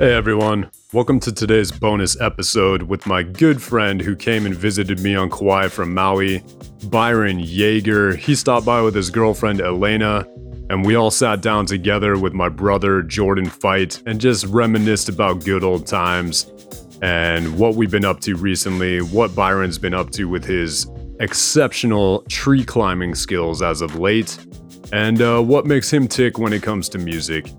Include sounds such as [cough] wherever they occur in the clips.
Hey everyone, welcome to today's bonus episode with my good friend who came and visited me on Kauai from Maui, Byron Yeager. He stopped by with his girlfriend Elena, and we all sat down together with my brother Jordan Fite and just reminisced about good old times and what we've been up to recently, what Byron's been up to with his exceptional tree climbing skills as of late, and uh, what makes him tick when it comes to music.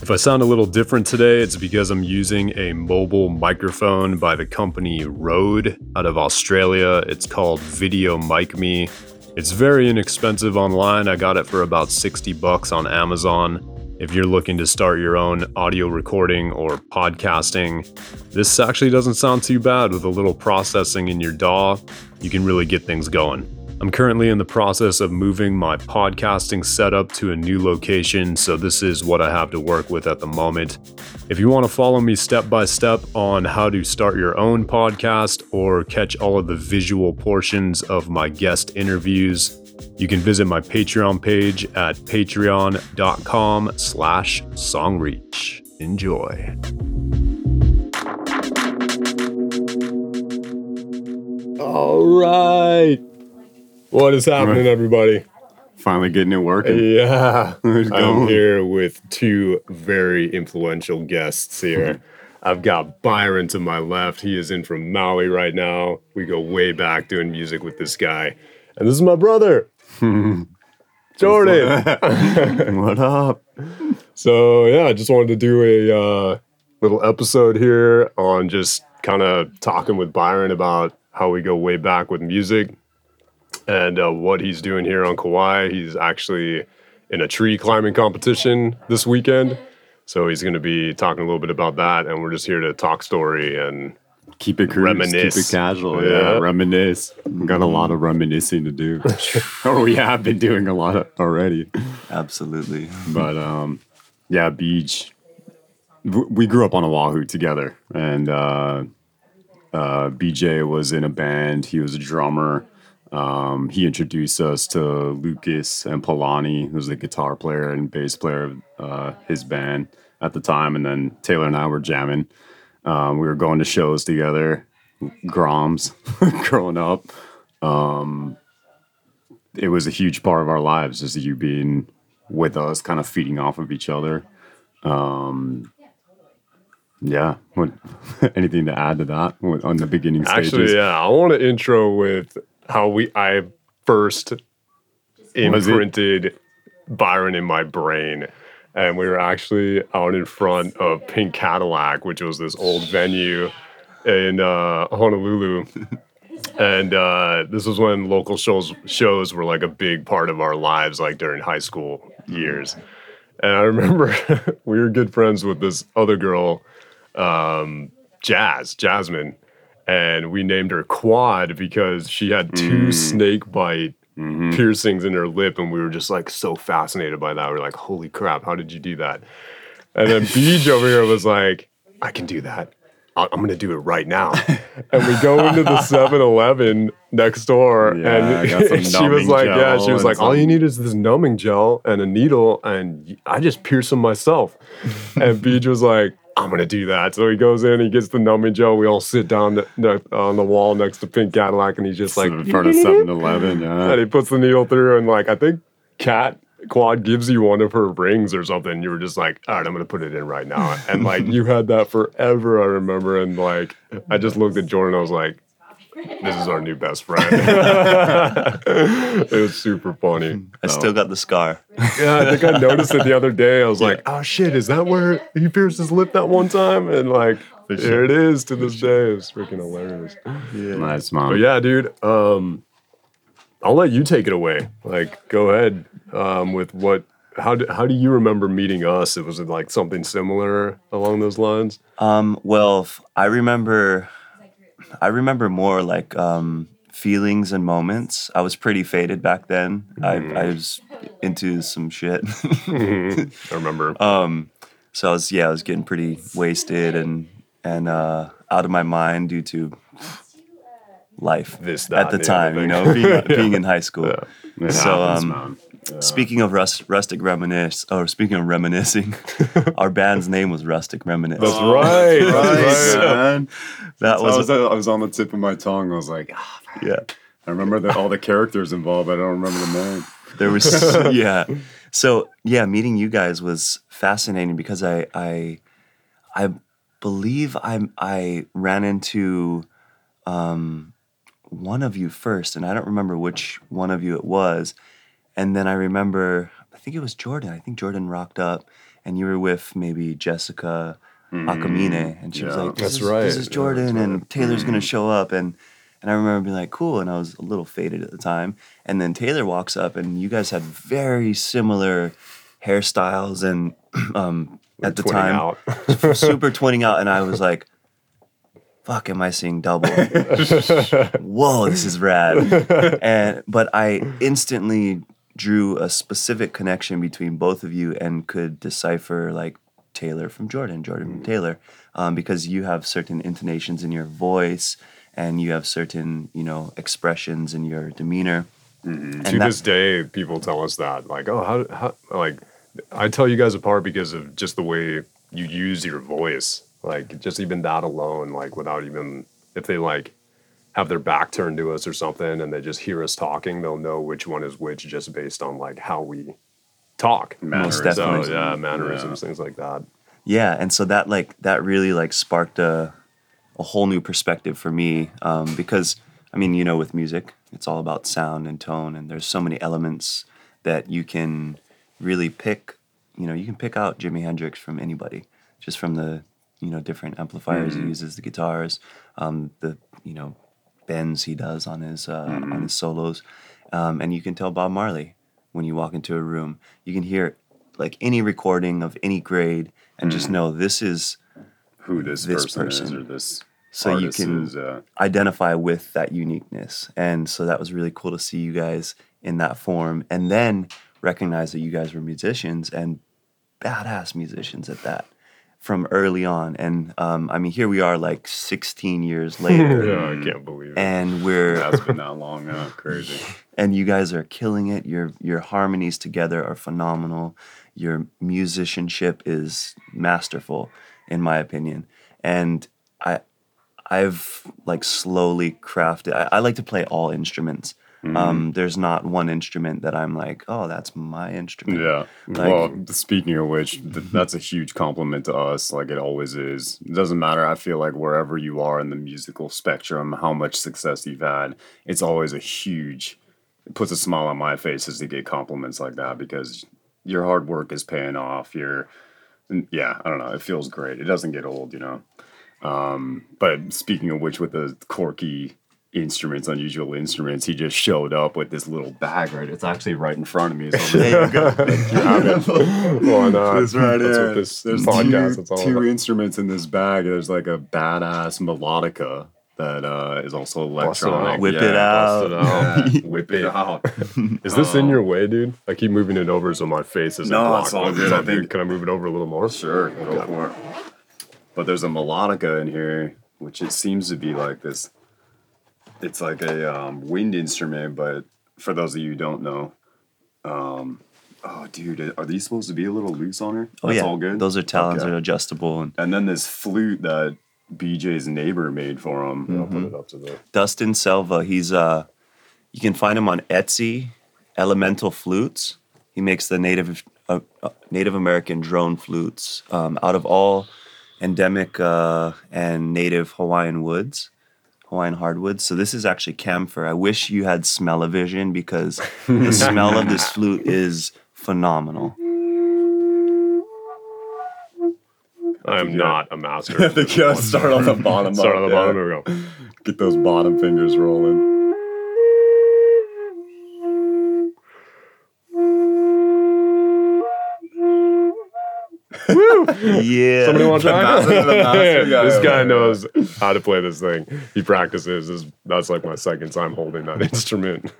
If I sound a little different today, it's because I'm using a mobile microphone by the company Rode out of Australia. It's called Video Mic Me. It's very inexpensive online. I got it for about 60 bucks on Amazon. If you're looking to start your own audio recording or podcasting, this actually doesn't sound too bad with a little processing in your DAW. You can really get things going. I'm currently in the process of moving my podcasting setup to a new location, so this is what I have to work with at the moment. If you want to follow me step by step on how to start your own podcast or catch all of the visual portions of my guest interviews, you can visit my Patreon page at patreon.com slash songreach. Enjoy. All right. What is happening, everybody? Finally getting it working. Yeah. [laughs] I'm here with two very influential guests here. [laughs] I've got Byron to my left. He is in from Maui right now. We go way back doing music with this guy. And this is my brother, [laughs] Jordan. what up? So yeah, I just wanted to do a uh, little episode here on just kind of talking with Byron about how we go way back with music and uh, what he's doing here on Kauai. He's actually in a tree climbing competition this weekend, so he's going to be talking a little bit about that. And we're just here to talk story and Keep it cruise, Reminisce. keep it casual. Yeah. Yeah, reminisce. We got a lot of reminiscing to do, [laughs] or we have been doing a lot of already. Absolutely. But um, yeah, Beej. We grew up on Oahu together, and uh, uh, BJ was in a band. He was a drummer. Um, he introduced us to Lucas and Polani, who's the guitar player and bass player of uh, his band at the time. And then Taylor and I were jamming. Um, we were going to shows together, Groms, [laughs] growing up. Um, it was a huge part of our lives, just you being with us, kind of feeding off of each other. Um, yeah. What, [laughs] anything to add to that on the beginning stages? actually, yeah, I want to intro with how we I first imprinted Byron in my brain. And we were actually out in front of Pink Cadillac, which was this old venue in uh, Honolulu. [laughs] and uh, this was when local shows shows were like a big part of our lives, like during high school years. And I remember [laughs] we were good friends with this other girl, um, Jazz, Jasmine, and we named her Quad because she had two snake bite piercings in her lip, and we were just like so fascinated by that. We are like, "Holy crap! How did you do that?" And then [laughs] Beej over here was like, "I can do that. I'm gonna do it right now." [laughs] and we go into the 7-Eleven next door, Yeah, and [laughs] she was like, "Yeah." She was like, "All you need is this numbing gel and a needle, and I just pierce them myself." and Beej was like. I'm gonna do that. So he goes in, he gets the numbing gel. We all sit down ne- on the wall next to Pink Cadillac, and he's just like, in front of 7-Eleven. Yeah. and he puts the needle through, and like I think Cat Quad gives you one of her rings or something. You were just like, all right, I'm gonna put it in right now, and like you had that forever. I remember, and like I just looked at Jordan. I was like, this is our new best friend. [laughs] it was super funny. I still got the scar. Yeah, I think I noticed it the other day. I was like, oh shit, is that where he pierced his lip that one time? And like, here it is to this day. It's freaking hilarious. Nice, mom. But yeah, dude. Um, I'll let you take it away. Like, go ahead um, with what. How do, how do you remember meeting us? It was like something similar along those lines? Um, well, I remember, I remember more like um, feelings and moments. I was pretty faded back then. I, I was into some shit. [laughs] I remember. um, so I was yeah, I was getting pretty wasted and and uh, out of my mind due to life This, that, at the time. You know, being, [laughs] being in high school. It So, happens, um, man. Speaking of rust, rustic reminisce, or speaking of reminiscing, [laughs] our band's name was Rustic Reminisce. That's right. That's right. man. that I was, was, I was on the tip of my tongue. I was like, ah, yeah. I remember the, all the characters involved. but I don't remember the name. There was [laughs] yeah. So yeah, meeting you guys was fascinating because I I I believe I I ran into um, one of you first, and I don't remember which one of you it was. And then I remember I think it was Jordan. I think Jordan rocked up, and you were with maybe Jessica Akamine, and she was like, "This That's is, right. This is Yeah, Jordan, that's right. and Taylor's gonna show up." And and I remember being like, "Cool," and I was a little faded at the time. And then Taylor walks up, and you guys had very similar hairstyles and [clears throat] um, at the time out. [laughs] super [laughs] twinning out, and I was like, "Fuck, am I seeing double?" [laughs] Whoa, this is rad. And but I instantly drew a specific connection between both of you and could decipher like Taylor from Jordan, Jordan from Taylor, um, because you have certain intonations in your voice and you have certain you know expressions in your demeanor. And to that- this day, people tell us that, like, oh, how, how, like, I tell you guys apart because of just the way you use your voice. Like, just even that alone, like, without even, if they, like, have their back turned to us or something and they just hear us talking, they'll know which one is which just based on, like, how we talk. Most So, yeah, mannerisms, things like that. yeah and so that like that really like sparked a, a whole new perspective for me um, because i mean you know with music it's all about sound and tone and there's so many elements that you can really pick you know you can pick out jimi hendrix from anybody just from the you know different amplifiers he uses the guitars um, the you know bends he does on his uh, on his solos. Um, and you can tell bob marley when you walk into a room. You can hear like any recording of any grade and just know this is Who this, This person, is or this so you can is, uh, identify with that uniqueness. And so that was really cool to see you guys in that form and then recognize that you guys were musicians and badass musicians at that from early on and um, i mean here we are like 16 years [laughs] later Yeah, I can't believe it. and we're That's been [laughs] that long. Crazy. and you guys are killing it. Your your harmonies together are phenomenal. Your musicianship is masterful, in my opinion. And I I've like slowly crafted. I, I like to play all instruments. Um, there's not one instrument that I'm like, oh, that's my instrument. Yeah. Like- well, speaking of which, th- that's a huge compliment to us. Like it always is. It doesn't matter. I feel like wherever you are in the musical spectrum, how much success you've had, it's always a huge. It puts a smile on my face as to get compliments like that because your hard work is paying off. Your, yeah, I don't know. It feels great. It doesn't get old, you know. Um, but speaking of which, with the quirky instruments, unusual instruments, he just showed up with this little bag. Right, it's actually right in front of me. Over There you go. [laughs] [laughs] Why not? It's right That's here. this There's podcast two, two instruments in this bag. There's like a badass melodica that uh, is also electronic. Whip Yeah, it Bust it out. out. [laughs] Yeah, Whip it out. Is this in your way, dude? I keep moving it over so my face isn't No, blocked. it's all good. I think- Can I move it over a little more? Sure, go for it. But there's a melodica in here, which it seems to be like this. It's like a um, wind instrument, but for those of you who don't know, um, oh, dude, are these supposed to be a little loose on her? Oh That's yeah, all good. those are talons Okay. are adjustable. And And then this flute that BJ's neighbor made for him. I'll put it up to the. Dustin Selva, he's uh, you can find him on Etsy. Elemental Flutes. He makes the native uh, uh, Native American drone flutes um, out of all endemic uh, and native Hawaiian woods, Hawaiian hardwoods. So this is actually camphor. I wish you had smell-o-vision because [laughs] the smell of this flute is phenomenal. I am not a master. I think you gotta start on the [laughs] bottom. Start on the bottom. There we go. Get those bottom fingers rolling. [laughs] Yeah. Somebody want to try? master- the [laughs] guy this over guy there. knows how to play this thing. He practices. This, that's like my second time holding that [laughs] instrument.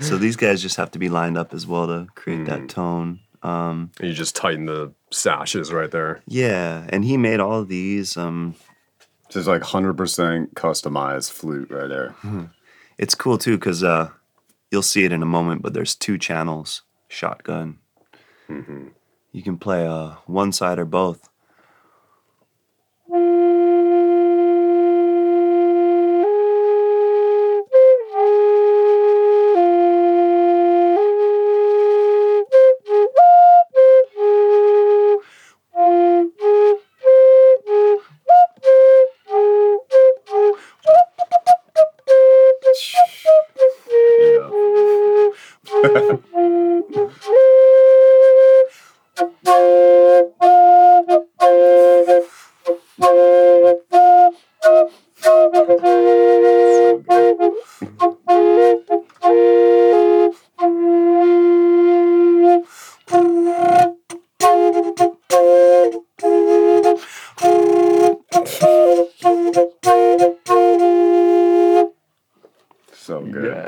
So these guys just have to be lined up as well to create that tone. Um, you just tighten the sashes right there. yeah, and he made all of these. Um, Just like hundred percent customized flute right there. it's cool too because uh, you'll see it in a moment. But there's two channels shotgun. You can play uh, one side or both.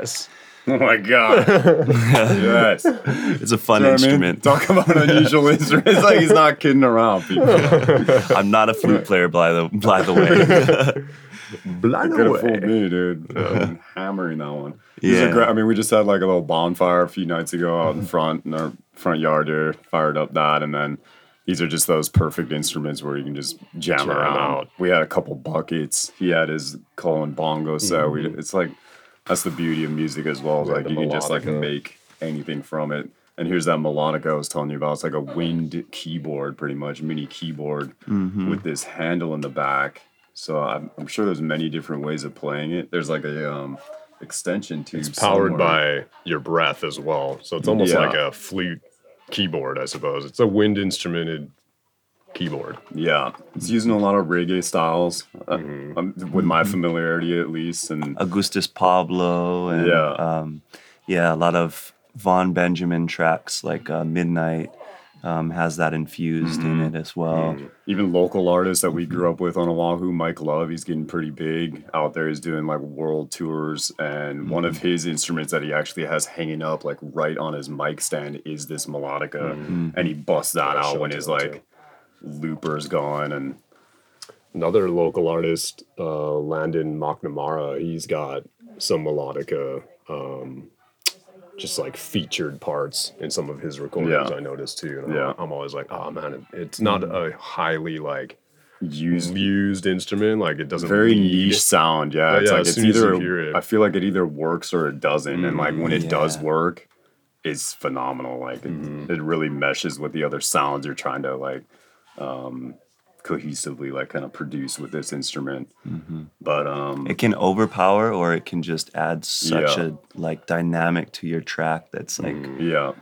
So Oh my god. yes. [laughs] It's a fun You know what I mean? instrument. Talk about an unusual [laughs] instrument. It's like he's not kidding around, people. [laughs] I'm not a flute player, by the by the way. By Could the have fooled way. me, dude. I'm hammering that one. Yeah. great. I mean, we just had like a little bonfire a few nights ago out in front in our front yard here. Fired up that, and then these are just those perfect instruments where you can just jam, Jam around. out. We had a couple buckets. He had his Colin bongo set. We, mm-hmm. it's like that's the beauty of music as well. Yeah, like you can just like make anything from it. And here's that melodica I was telling you about. It's like a wind keyboard, pretty much mini keyboard with this handle in the back. So I'm, I'm sure there's many different ways of playing it. There's like a um, extension tube. It's powered somewhere. by your breath as well. So it's almost Yeah. like a flute keyboard, I suppose. It's a wind instrumented keyboard. Yeah, it's using a lot of reggae styles, uh, Mm-hmm. um, with my familiarity at least. And Augustus Pablo and Yeah. um, yeah, a lot of Vaughn Benjamin tracks like uh, Midnite um, has that infused in it as well. even local artists that we grew up with on Oahu, Mike Love, he's getting pretty big out there. He's doing like world tours, and one of his instruments that he actually has hanging up like right on his mic stand is this melodica, and he busts that out when his like looper's gone and. Another local artist, uh, Landon McNamara, he's got some melodica, um, just like featured parts in some of his recordings. Yeah. I noticed too. And Yeah. I'm, I'm always like, oh man, it, it's not a highly like Used used instrument. Like it doesn't very lead. niche sound. Yeah, Yeah, it's yeah, like as it's soon as you either hear it. I feel like it either works or it doesn't, and like when it does work, it's phenomenal. Like it, Mm-hmm. it really meshes with the other sounds you're trying to like um cohesively like kind of produce with this instrument. Mm-hmm. But um It can overpower or it can just add such Yeah. a like dynamic to your track that's like yeah,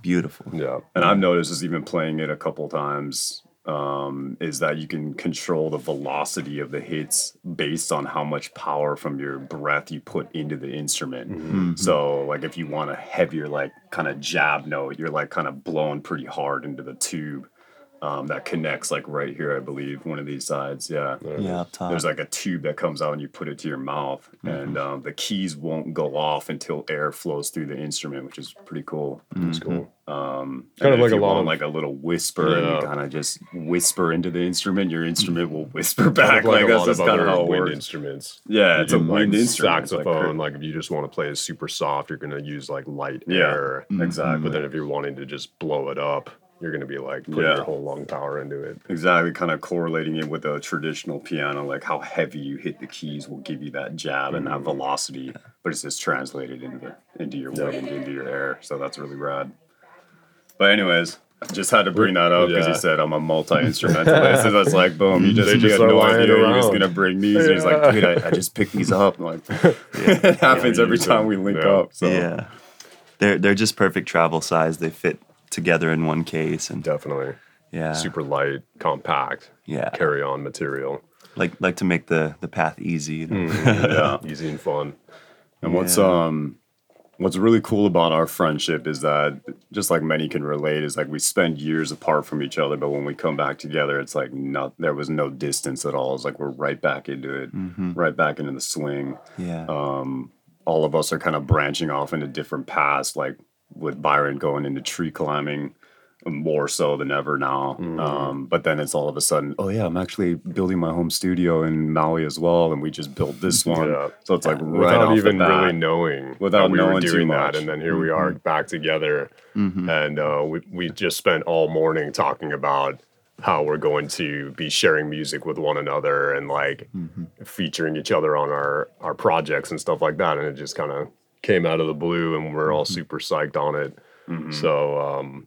beautiful. Yeah. and I've noticed is even playing it a couple times. Um, is that you can control the velocity of the hits based on how much power from your breath you put into the instrument. So, like, if you want a heavier, like, kind of jab note, you're like kind of blowing pretty hard into the tube um, that connects, like, right here, I believe, one of these sides. Yeah. Yeah, up top. There's like a tube that comes out and you put it to your mouth, and um, the keys won't go off until air flows through the instrument, which is pretty cool. It's cool. Um, Kind of and if like a you want like a little whisper, and you kind of just whisper into the instrument. Your instrument will whisper back. Kind of like like, a that's lot of kind other of how wind works. instruments. Yeah, it's a wind like instrument. It's like Saxophone, like, if you just want to play it super soft, you're gonna use like light Yeah, air. exactly. But then if you're wanting to just blow it up, you're gonna be like putting Yeah. your whole lung power into it. Exactly, kind of correlating it with a traditional piano, like how heavy you hit the keys will give you that jab and that mm-hmm. velocity, but it's just translated into the, into your wind, into your air. So that's really rad. But anyways, I just had to bring that up because Yeah. he said I'm a multi instrumentalist. so that's [laughs] like, boom, you just They you just had no lying idea you're just gonna bring these. And he's like, dude, I, I just picked these up. I'm like, [laughs] it happens we every time them. we link Yeah. up. So Yeah. They're they're just perfect travel size. They fit together in one case and Definitely. yeah. Super light, compact, Yeah. carry on material. Like like to make the the path easy. you know? Mm, [laughs] yeah. Easy and fun. And what's um what's really cool about our friendship is that just like many can relate is like we spend years apart from each other, but when we come back together, it's like not there was no distance at all. It's like we're right back into it, mm-hmm. right back into the swing. Yeah. Um, all of us are kind of branching off into different paths, like with Byron going into tree climbing. more so than ever now. Mm-hmm. Um, but then it's all of a sudden, oh yeah, I'm actually building my home studio in Maui as well, and we just built this [laughs] one. Yeah. So it's like right without even bat. really knowing Without we were knowing too doing much. that, and then here we are back together, and uh, we we just spent all morning talking about how we're going to be sharing music with one another and like featuring each other on our our projects and stuff like that, and it just kind of came out of the blue, and we're all super psyched on it. So um,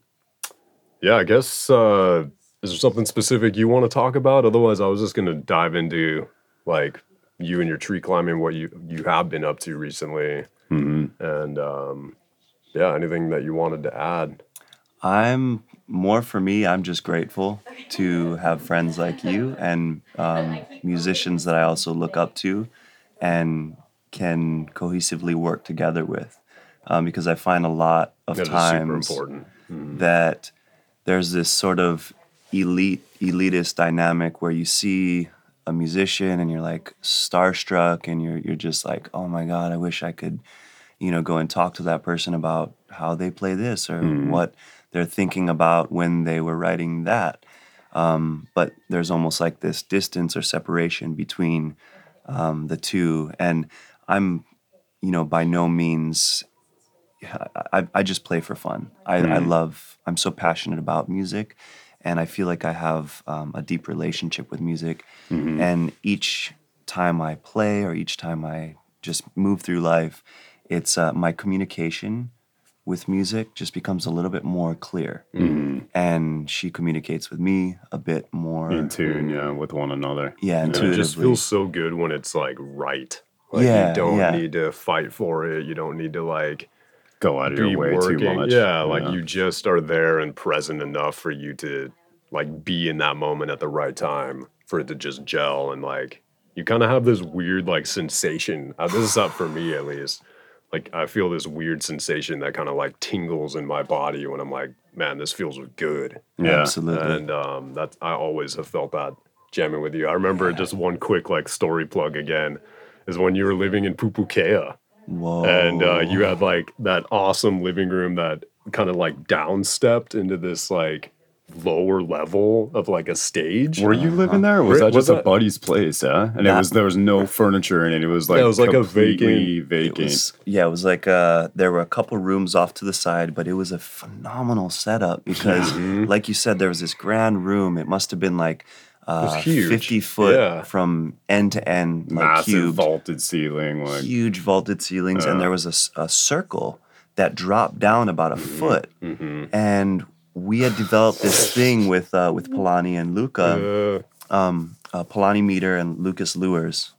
yeah, I guess uh, is there something specific you want to talk about? Otherwise, I was just gonna dive into like you and your tree climbing, what you you have been up to recently, and um, yeah, anything that you wanted to add. I'm more for me. I'm just grateful to have friends like you and um, musicians that I also look up to, and can cohesively work together with, um, because I find a lot of That times important. that there's this sort of elite elitist dynamic where you see a musician and you're like starstruck and you're you're just like oh my god I wish I could you know go and talk to that person about how they play this or what they're thinking about when they were writing that. Um, but there's almost like this distance or separation between um, the two. And I'm you know by no means I, I just play for fun. I, I love, I'm so passionate about music, and I feel like I have um, a deep relationship with music. And each time I play or each time I just move through life, it's uh, my communication with music just becomes a little bit more clear. And she communicates with me a bit more. in tune, yeah, with one another. yeah, And intuitively. it just feels so good when it's like right. Like Yeah, you don't yeah. need to fight for it. You don't need to like Go out of be your way working. too much. Yeah, like you just are there and present enough for you to like be in that moment at the right time for it to just gel and like you kind of have this weird like sensation. Uh, this is up for me at least. Like I feel this weird sensation that kind of like tingles in my body when I'm like, man, this feels good. yeah. Absolutely. And um, that's I always have felt that jamming with you. I remember just one quick like story plug again is when you were living in Pupukea Whoa. and uh, you had like that awesome living room that kind of like downstepped into this like lower level of like a stage. Were you living there? Or was Where- that just was a that- buddy's place? Yeah, and it was there was no furniture in it. It was like it was like a completely It vacant. was, yeah, it was like uh, there were a couple rooms off to the side, but it was a phenomenal setup because, like you said, there was this grand room. It must have been like uh, huge. 50 foot Yeah. from end to end, like massive cubed, vaulted ceiling. Like huge vaulted ceilings, and there was a, a, circle that dropped down about a foot. And we had developed this thing with uh, with Polani and Luca Uh, uh, Polani Meter and Lucas Lures,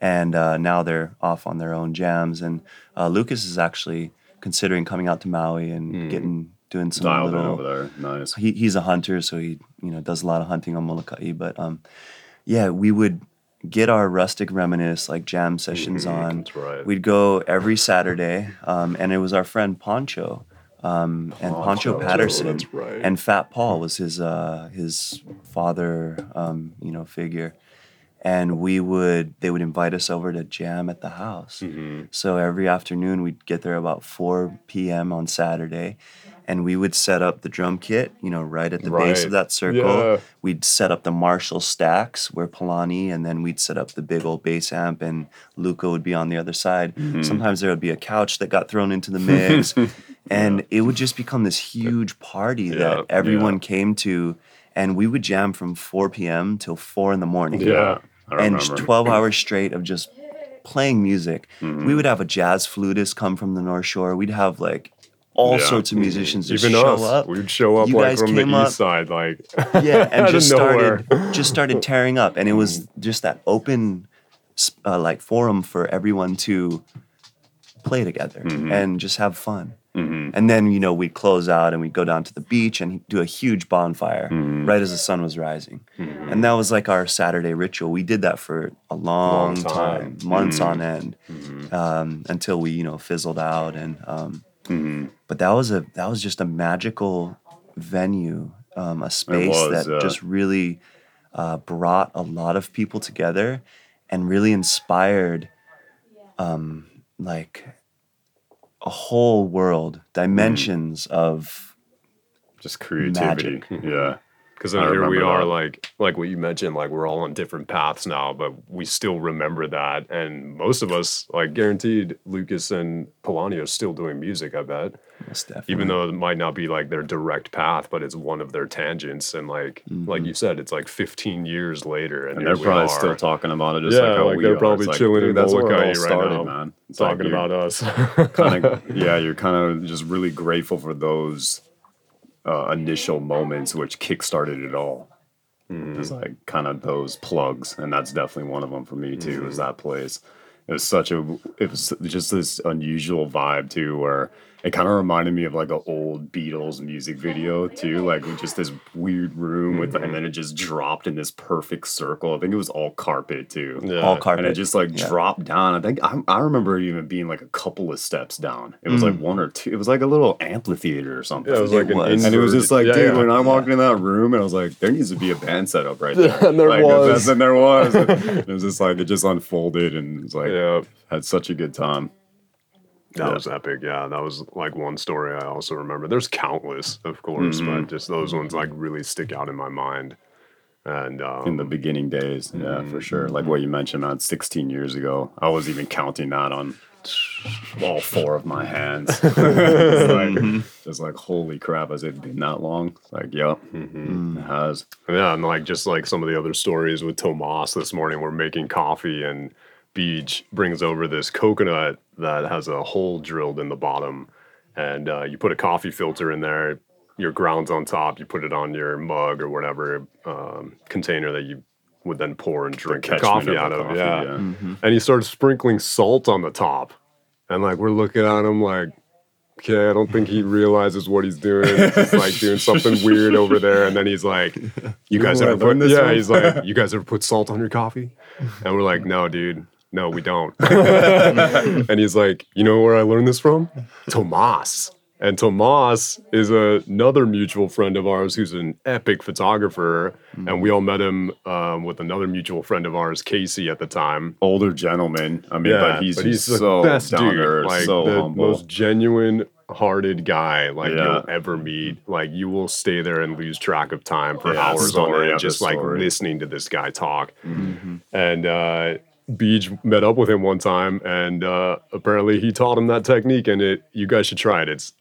and uh, now they're off on their own jams. And uh, Lucas is actually considering coming out to Maui and getting doing some dialed little. over there. Nice. He, he's a hunter, so he you know does a lot of hunting on Molokai. But um, yeah, we would get our rustic reminisce like jam sessions on. that's right. We'd go every Saturday, um, and it was our friend Poncho. Um, and Poncho, Patterson that's right. and Fat Paul was his uh, his father, um, you know, figure. And we would they would invite us over to jam at the house. Mm-hmm. So every afternoon we'd get there about 4 p.m. on Saturday, and we would set up the drum kit, you know, right at the base of that circle. Yeah. We'd set up the Marshall stacks where Polani, and then we'd set up the big old bass amp, and Luca would be on the other side. Mm-hmm. Sometimes there would be a couch that got thrown into the mix, [laughs] and it would just become this huge party Yeah, that everyone came to, and we would jam from 4 p.m. till 4 in the morning yeah. And remember. 12 hours straight of just playing music. Mm-hmm. We would have a jazz flutist come from the North Shore. We'd have like all Yeah. sorts of musicians just Even show us, up. we would show up You like from the came east side, like yeah, [laughs] and just started just started tearing up, and it was just that open, uh, like forum for everyone to play together Mm-hmm. and just have fun. And then you know we'd close out and we'd go down to the beach and do a huge bonfire Mm-hmm. right as the sun was rising, and that was like our Saturday ritual. We did that for a long, Long time. Mm-hmm. time, months on end, um, until we you know fizzled out. And um, Mm-hmm. but that was a that was just a magical venue, um, a space was, that yeah. just really uh, brought a lot of people together and really inspired um, like a whole world dimensions of just creativity. [laughs] Yeah. Because then I here we are, that. like like what you mentioned, like we're all on different paths now, but we still remember that. And most of us, like guaranteed, Lucas and Polani are still doing music. I bet, even though it might not be like their direct path, but it's one of their tangents. And like like mm-hmm. you said, it's like 15 years later, and, And they're probably are still talking about it just Yeah, like like they're are. probably It's chilling in that's where it all Molokai right started, now, man. It's like talking you're about us. kind of [laughs] yeah, you're kind of just really grateful for those uh, initial moments which kickstarted it all. It's like kind of those plugs, and that's definitely one of them for me too. Was that place? It was such a, it was just this unusual vibe too, where it kind of reminded me of like an old Beatles music video too, like with just this weird room with, and then it just dropped in this perfect circle. I think it was all carpet too. Yeah. all carpet. And it just like Yeah. dropped down. I think I, I remember it even being like a couple of steps down. It was Mm. like one or two. It was like a little amphitheater or something. Yeah, it was It like an was. and it was just like, Yeah, dude, yeah. when I walked in that room, and I was like, there needs to be a band set up right [laughs] there. And there Like, was. And there was. [laughs] it was just like it just unfolded, and it was like yeah. had such a good time. That Yeah. was epic. Yeah, that was like one story I also remember. There's countless, of course, but mm-hmm. just those ones like really stick out in my mind. And um, In the beginning days, yeah, for sure. Mm-hmm. Like what you mentioned, man, 16 years ago, I was even counting that on all four of my hands. [laughs] it's like, mm-hmm. just like, holy crap, has it been that long? It's like, yep, it has. yeah, and like just like some of the other stories with Tomas this morning, we're making coffee and Beej brings over this coconut that has a hole drilled in the bottom, and uh, you put a coffee filter in there. Your grounds on top. You put it on your mug or whatever um, container that you would then pour and drink the coffee out of. coffee, yeah. yeah. and he starts sprinkling salt on the top. And like we're looking at him like, okay, I don't think he [laughs] realizes what he's doing. He's like doing something weird over there. And then he's like, You guys ever put Yeah, from?" he's like, [laughs] You guys ever put salt on your coffee? And we're like, No, dude. No, we [laughs] don't. [laughs] and he's like, You know where I learned this from? Tomas. And Tomas is another mutual friend of ours who's an epic photographer. And we all met him um, with another mutual friend of ours, Casey, at the time. Older gentleman. I mean, but he's, just so down to earth, like so the humble. most genuine hearted guy like Yeah. you'll ever meet. Like you will stay there and lose track of time for Yeah, hours on end, just like story. listening to this guy talk. And uh Beej met up with him one time, and uh, apparently he taught him that technique. And it, you guys should try it. It's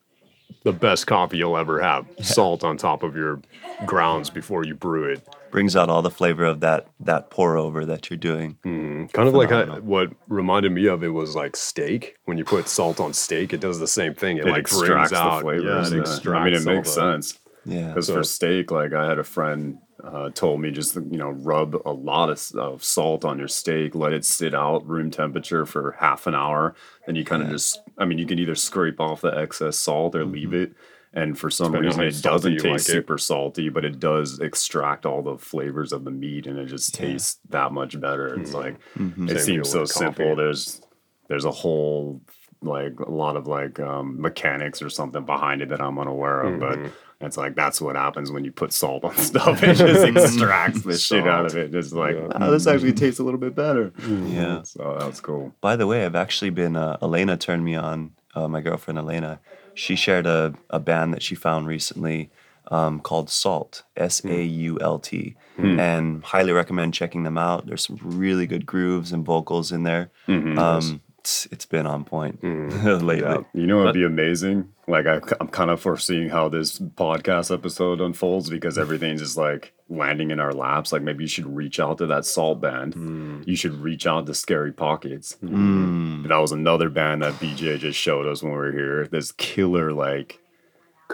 the best coffee you'll ever have. [laughs] Salt on top of your grounds before you brew it. brings out all the flavor of that that pour over that you're doing. Kind of like how, what reminded me of it was like steak. When you put salt on steak, it does the same thing. It, it like extracts brings out the flavors. Yeah, it yeah. extracts I mean, it all makes the- sense. Yeah. Because So- for steak, like I had a friend uh, told me just you know rub a lot of, of salt on your steak, let it sit out room temperature for half an hour, then you kind of just I mean you can either scrape off the excess salt or leave it. And for some Depending reason, it doesn't taste like it. super salty, but it does extract all the flavors of the meat, and it just tastes that much better. It's like it Mm-hmm. Same seems so simple. There's there's a whole like a lot of like um, mechanics or something behind it that I'm unaware of, Mm-hmm. but it's like that's what happens when you put salt on [laughs] stuff. It just [laughs] extracts the shit out of it. It's like, oh, this actually tastes a little bit better. Yeah. So that's cool. By the way, I've actually been uh, Elena turned me on. Uh, my girlfriend Elena, she shared a, a band that she found recently um, called SAULT, S A U L T, and highly recommend checking them out. There's some really good grooves and vocals in there. Um, it's, it's been on point [laughs] lately. Yeah. You know, it'd be amazing. Like I, I'm kind of foreseeing how this podcast episode unfolds because everything's just like landing in our laps. Like maybe you should reach out to that SAULT band. Hmm. You should reach out to Scary Pockets. Hmm. That was another band that BJ just showed us when we were here. This killer like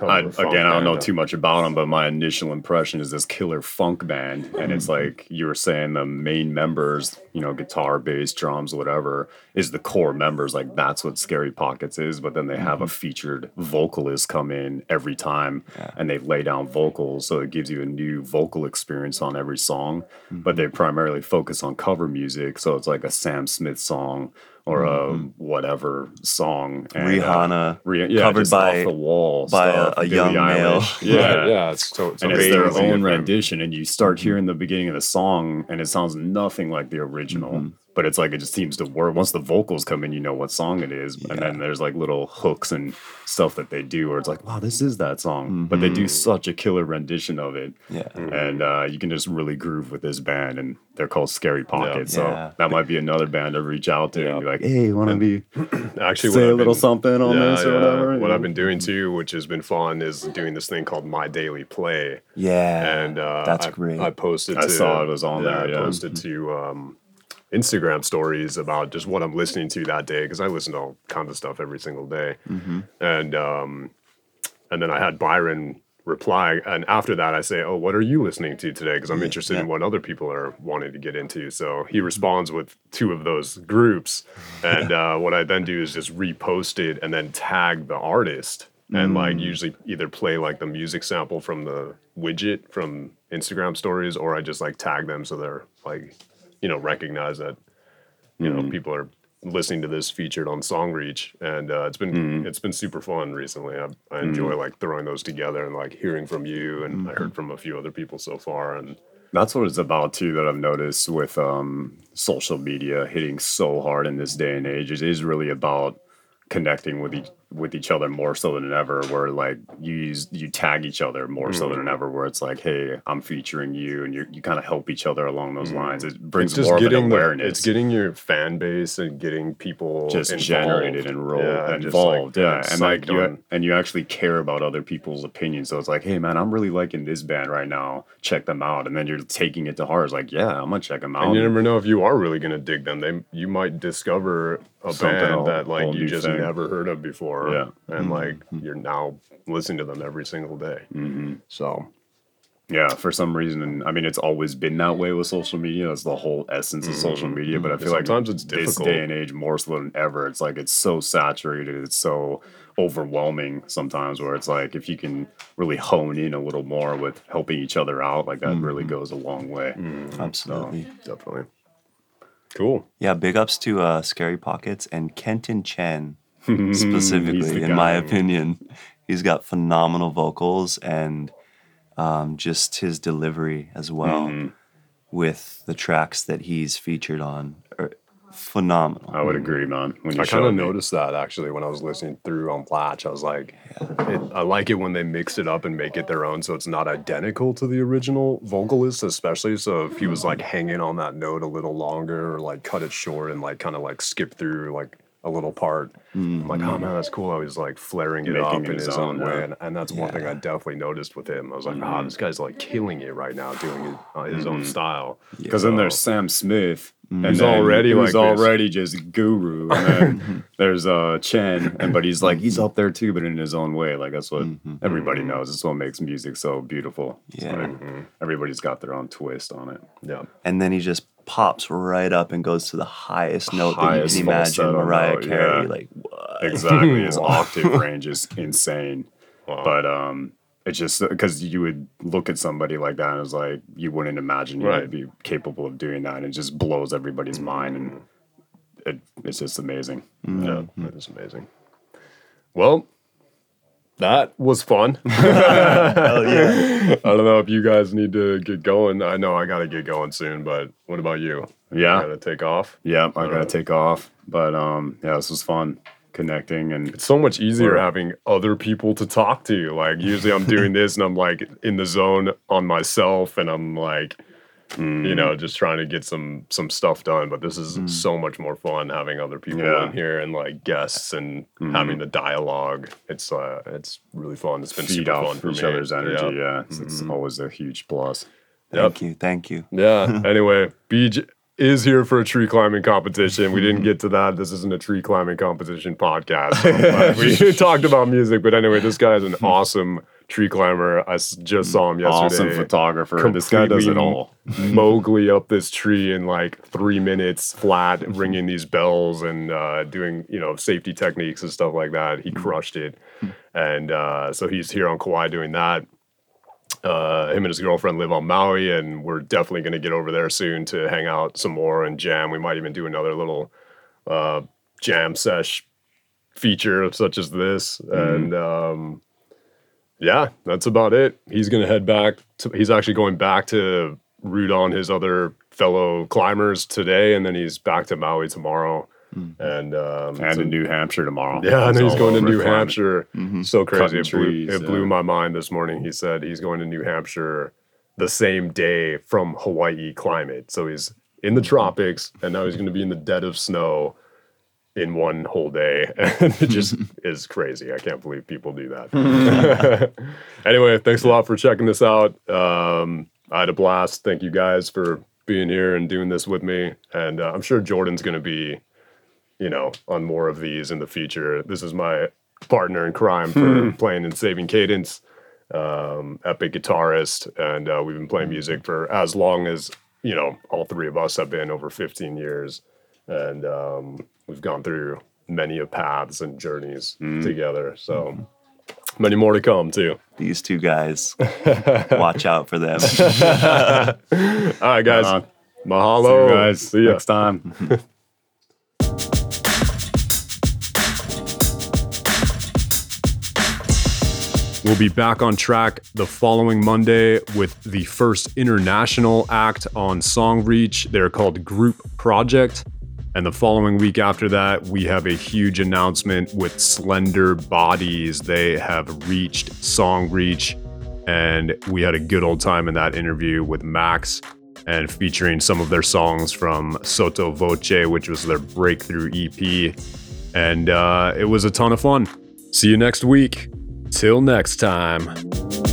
I, again, I don't know too much about them, but my initial impression is this killer funk band, and it's Mm-hmm. like you were saying the main members, you know, guitar, bass, drums, whatever, is the core members. Like that's what Scary Pockets is. But then they have a Mm-hmm. featured vocalist come in every time, and they lay down vocals, so it gives you a new vocal experience on every song. Mm-hmm. But they primarily focus on cover music, so it's like a Sam Smith song or a mm-hmm. whatever song. And, uh, Rihanna, Rih- yeah, covered by- off the wall by a- stuff, a Billie young male. Eilish. [laughs] Yeah, Yeah, yeah, it's, so, it's And it's their own rendition, and you start mm-hmm. hearing the beginning of the song, and it sounds nothing like the original. Mm-hmm. But it's like it just seems to work. Once the vocals come in, you know what song it is, and then there's like little hooks and stuff that they do, where it's like, wow, this is that song. But they do such a killer rendition of it, Yeah. and uh, you can just really groove with this band, and they're called Scary Pocket. So Yeah. that might be another band to reach out to and be like, hey, want to be [clears throat] Actually, say a I've little been- something on yeah, this or yeah. whatever? What? I've been doing too, which has been fun, is doing this thing called My Daily Play. Yeah. and uh, That's I, great. I posted. I to, saw it was on yeah, there, I yeah. posted to um, Instagram stories about just what I'm listening to that day because I listen to all kinds of stuff every single day, Mm-hmm. and um, and then I had Byron reply, and after that I say, "Oh, what are you listening to today?" Because I'm interested in what other people are wanting to get into. So he responds with two of those groups, and uh, what I then do is just repost it and then tag the artist and like Mm. usually either play like the music sample from the widget from Instagram stories or I just like tag them so they're like you know recognize that you know people are listening to this featured on Songreach and uh, it's been it's been super fun recently. I, I enjoy like throwing those together and like hearing from you and I heard from a few other people so far and That's what it's about too. That I've noticed with um, social media hitting so hard in this day and age. It is really about connecting with each with each other more so than ever. Where like you use you tag each other more so than mm-hmm. ever. Where it's like, hey, I'm featuring you, and you you kind of help each other along those mm-hmm. lines. It brings more of an getting the, awareness. it's getting your fan base and getting people just involved. generated and rolled Yeah, and just, like, involved. yeah, and like you on- and you actually care about other people's opinions. So it's like, hey man, I'm really liking this band right now. Check them out, and then you're taking it to heart. It's like, yeah, I'm gonna check them out. And you never know if you are really to dig them. They you might discover a Something, band whole- that like you just thing. never heard of before. Yeah. and mm-hmm. like you're now listening to them every single day. Mm-hmm. So Yeah, for some reason, I mean, it's always been that way with social media. That's the whole essence of social mm-hmm. media. But I mm-hmm. feel like Sometimes it's this difficult. day and age more so than ever. It's like it's so saturated. It's so overwhelming sometimes. Where it's like if you can really hone in a little more with helping each other out, like that really goes a long way. Absolutely. definitely cool. Yeah, big ups to uh, Scary Pockets and Kenton Chen He's [laughs] specifically, the in my opinion. He's got phenomenal vocals and um, just his delivery as well Mm-hmm. with the tracks that he's featured on are phenomenal. I would agree, man. When you I kind of noticed that actually when I was listening through on Platch. I was like, it, I like it when they mix it up and make it their own, so it's not identical to the original vocalist, especially. So if he was like hanging on that note a little longer, or like cut it short and like kind of like skip through like a little part, I'm like, oh man, that's cool. I was like flaring it Making up in his his own, own way, and, and that's one thing I definitely noticed with him. I was like, ah, this guy's like killing it right now, doing it uh, his own style. Because then there's Sam Smith, and Who's already who's like this. already just guru, and then [laughs] there's uh Chen, and but he's like he's up there too, but in his own way. Like that's what everybody knows. It's what makes music so beautiful. Yeah. like everybody's got their own twist on it. Yeah. And then he just pops right up and goes to the highest note Highest that you can imagine. Mariah note, Carey, yeah. like what? Exactly, his [laughs] [laughs] octave range is insane. Wow. But um, it's just because you would look at somebody like that and it's like you wouldn't imagine you Right. would be capable of doing that, and it just blows everybody's mind, and it, it's just amazing. Yeah, that is amazing. Well, that was fun. [laughs] Hell yeah. I don't know if you guys need to get going. I know I got to get going soon, but what about you? Yeah. I got to take off. Yep, I gotta take off. But um, yeah, this was fun connecting and It's so much easier Sure. having other people to talk to. Like usually I'm doing [laughs] this and I'm like in the zone on myself and I'm like you know mm-hmm. just trying to get some some stuff done but this is mm. so much more fun having other people Yeah. in here and like guests and having mm-hmm. the dialogue it's uh it's really fun it's been feed super fun for each me other's energy. Yeah. Yeah, it's, it's mm-hmm. always a huge plus. Thank you. Thank you. Yeah. [laughs] Anyway, Beej is here for a tree climbing competition. We didn't get to that. This isn't a tree climbing competition podcast. [laughs] We [laughs] talked about music, but anyway, this guy is an awesome tree climber. I just saw him yesterday. Awesome photographer. This guy does it all. [laughs] Mowgli up this tree in like three minutes flat, ringing these bells and uh, doing you know safety techniques and stuff like that. He crushed it, and uh, so he's here on Kauai doing that. Uh, him and his girlfriend live on Maui, and we're definitely going to get over there soon to hang out some more and jam. We might even do another little uh, jam sesh feature such as this, and um, yeah, that's about it. He's going to head back. To, he's actually going back to root on his other fellow climbers today, and then he's back to Maui tomorrow. Mm-hmm. And um, And so- in New Hampshire tomorrow. yeah, and he's going to New. Hampshire. Mm-hmm. So crazy. Cutting It blew, trees, it blew yeah. my mind this morning. He said he's going to New Hampshire the same day from Hawaii climate. So he's in the mm-hmm. tropics and now he's going to be in the dead of snow in one whole day. [laughs] And it just [laughs] is crazy. I can't believe people do that. [laughs] anyway, thanks a lot for checking this out. Um, I had a blast. Thank you guys for being here and doing this with me. And uh, I'm sure Jordan's going to be you know, on more of these in the future. This is my partner in crime for playing and saving cadence, um, epic guitarist, and uh, we've been playing music for as long as you know all three of us have been over 15 years, and um, we've gone through many of paths and journeys together. So many more to come too. These two guys, [laughs] watch out for them. [laughs] All right, guys. Uh, Mahalo, See you guys See ya. next time. [laughs] We'll be back on track the following Monday with the first international act on Song Reach. They're called Group Project. And the following week after that, we have a huge announcement with Slenderbodies. They have reached Song Reach, and we had a good old time in that interview with Max and featuring some of their songs from Sotto Voce, which was their breakthrough EP. And uh, it was a ton of fun. See you next week. Till next time.